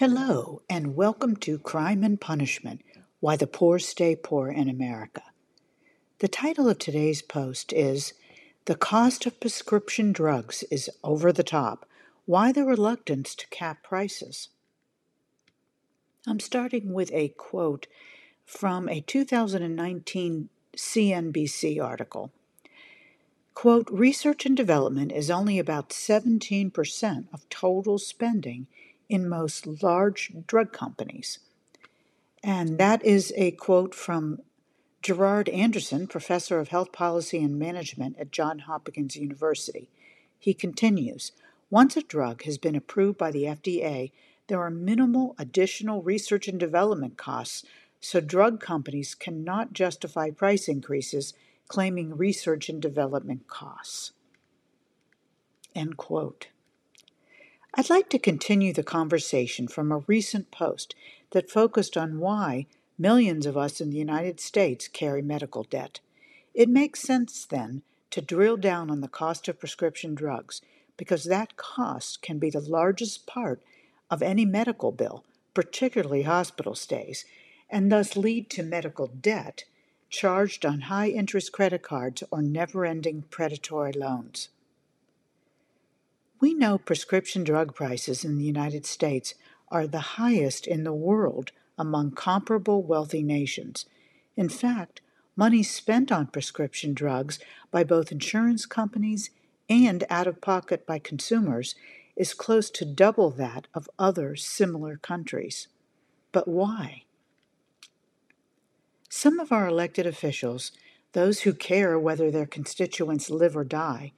Hello, and welcome to Crime and Punishment Why the Poor Stay Poor in America. The title of today's post is The Cost of Prescription Drugs is Over the Top Why the Reluctance to Cap Prices. I'm starting with a quote from a 2019 CNBC article. Quote, research and development is only about 17% of total spending in most large drug companies. And that is a quote from Gerard Anderson, professor of health policy and management at Johns Hopkins University. He continues Once a drug has been approved by the FDA, there are minimal additional research and development costs, so drug companies cannot justify price increases claiming research and development costs. End quote. I'd like to continue the conversation from a recent post that focused on why millions of us in the United States carry medical debt. It makes sense, then, to drill down on the cost of prescription drugs because that cost can be the largest part of any medical bill, particularly hospital stays, and thus lead to medical debt charged on high interest credit cards or never ending predatory loans. We know prescription drug prices in the United States are the highest in the world among comparable wealthy nations. In fact, money spent on prescription drugs by both insurance companies and out of pocket by consumers is close to double that of other similar countries. But why? Some of our elected officials, those who care whether their constituents live or die,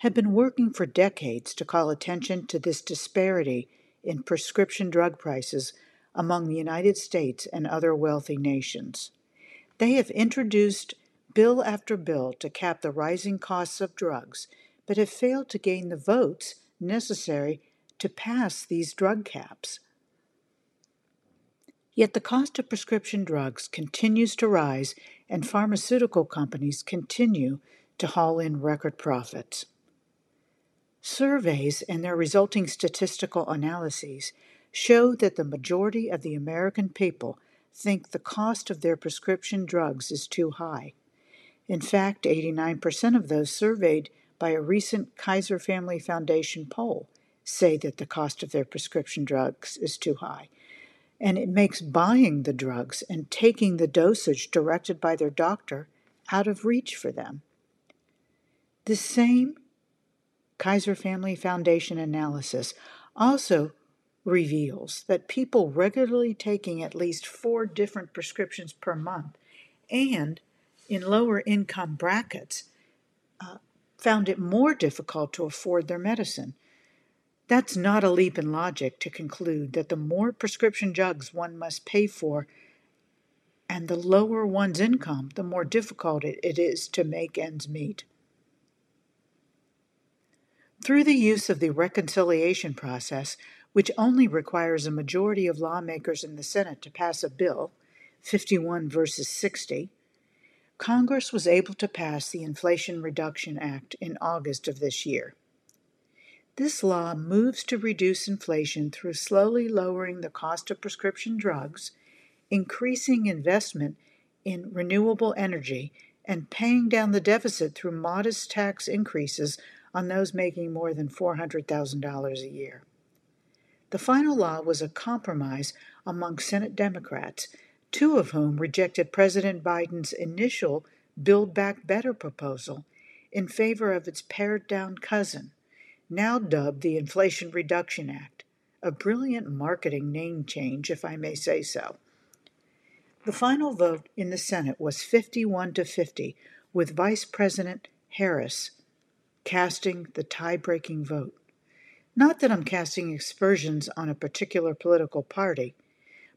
have been working for decades to call attention to this disparity in prescription drug prices among the United States and other wealthy nations. They have introduced bill after bill to cap the rising costs of drugs, but have failed to gain the votes necessary to pass these drug caps. Yet the cost of prescription drugs continues to rise, and pharmaceutical companies continue to haul in record profits. Surveys and their resulting statistical analyses show that the majority of the American people think the cost of their prescription drugs is too high. In fact, 89% of those surveyed by a recent Kaiser Family Foundation poll say that the cost of their prescription drugs is too high. And it makes buying the drugs and taking the dosage directed by their doctor out of reach for them. The same Kaiser Family Foundation analysis also reveals that people regularly taking at least four different prescriptions per month and in lower income brackets uh, found it more difficult to afford their medicine. That's not a leap in logic to conclude that the more prescription drugs one must pay for and the lower one's income, the more difficult it is to make ends meet. Through the use of the reconciliation process, which only requires a majority of lawmakers in the Senate to pass a bill, 51 versus 60, Congress was able to pass the Inflation Reduction Act in August of this year. This law moves to reduce inflation through slowly lowering the cost of prescription drugs, increasing investment in renewable energy, and paying down the deficit through modest tax increases on those making more than $400,000 a year. The final law was a compromise among Senate Democrats, two of whom rejected President Biden's initial Build Back Better proposal in favor of its pared down cousin, now dubbed the Inflation Reduction Act, a brilliant marketing name change, if I may say so. The final vote in the Senate was 51 to 50, with Vice President Harris casting the tie breaking vote. Not that I'm casting aspersions on a particular political party,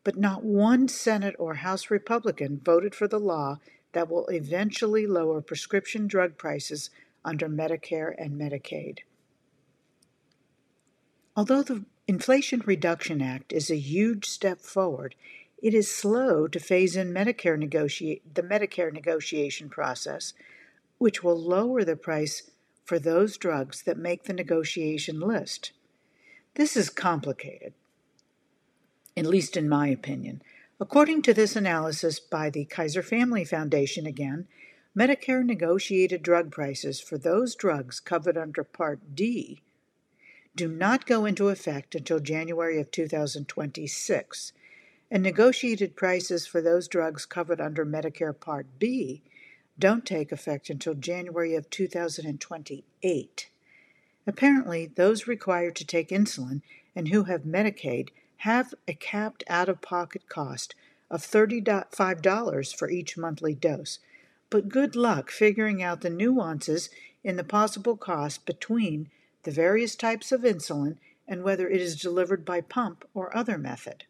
but not one Senate or House Republican voted for the law that will eventually lower prescription drug prices under Medicare and Medicaid. Although the Inflation Reduction Act is a huge step forward, it is slow to phase in Medicare negotiate, the Medicare negotiation process, which will lower the price for those drugs that make the negotiation list. This is complicated. at least in my opinion. According to this analysis by the Kaiser Family Foundation again, Medicare negotiated drug prices for those drugs covered under Part D do not go into effect until January of 2026, and negotiated prices for those drugs covered under Medicare Part B don't take effect until January of 2028. Apparently, those required to take insulin and who have Medicaid have a capped out of pocket cost of $35 for each monthly dose. But good luck figuring out the nuances in the possible cost between the various types of insulin and whether it is delivered by pump or other method.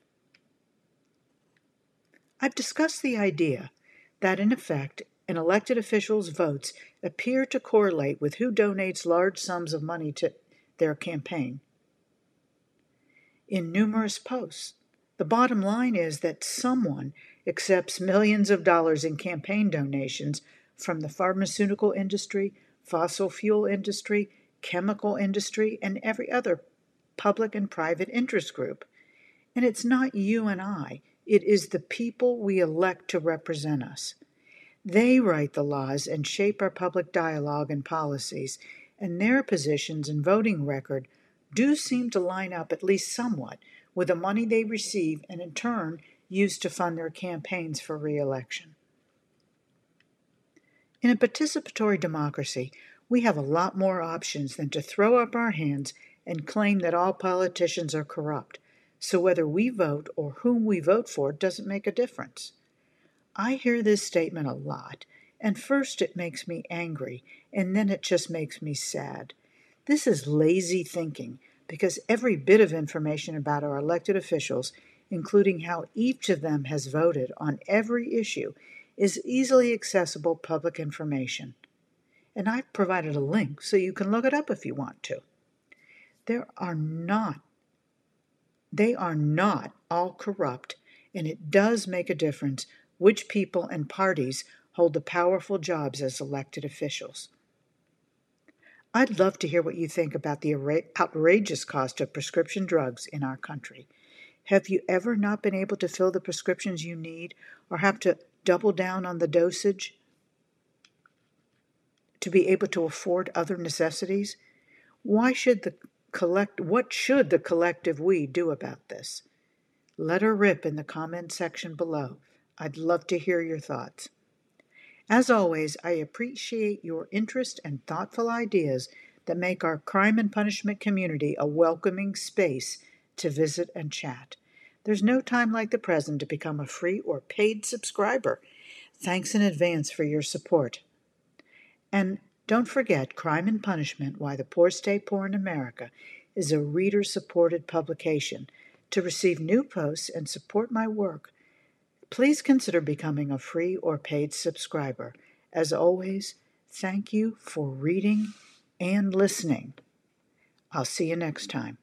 I've discussed the idea that, in effect, an elected official's votes appear to correlate with who donates large sums of money to their campaign. In numerous posts, the bottom line is that someone accepts millions of dollars in campaign donations from the pharmaceutical industry, fossil fuel industry, chemical industry, and every other public and private interest group. And it's not you and I, it is the people we elect to represent us. They write the laws and shape our public dialogue and policies, and their positions and voting record do seem to line up at least somewhat with the money they receive and in turn use to fund their campaigns for re election. In a participatory democracy, we have a lot more options than to throw up our hands and claim that all politicians are corrupt, so whether we vote or whom we vote for doesn't make a difference. I hear this statement a lot, and first it makes me angry, and then it just makes me sad. This is lazy thinking because every bit of information about our elected officials, including how each of them has voted on every issue, is easily accessible public information. And I've provided a link so you can look it up if you want to. There are not they are not all corrupt, and it does make a difference which people and parties hold the powerful jobs as elected officials. I'd love to hear what you think about the outrageous cost of prescription drugs in our country. Have you ever not been able to fill the prescriptions you need or have to double down on the dosage to be able to afford other necessities? Why should the collect what should the collective we do about this? Let her rip in the comment section below. I'd love to hear your thoughts. As always, I appreciate your interest and thoughtful ideas that make our crime and punishment community a welcoming space to visit and chat. There's no time like the present to become a free or paid subscriber. Thanks in advance for your support. And don't forget Crime and Punishment Why the Poor Stay Poor in America is a reader supported publication. To receive new posts and support my work, Please consider becoming a free or paid subscriber. As always, thank you for reading and listening. I'll see you next time.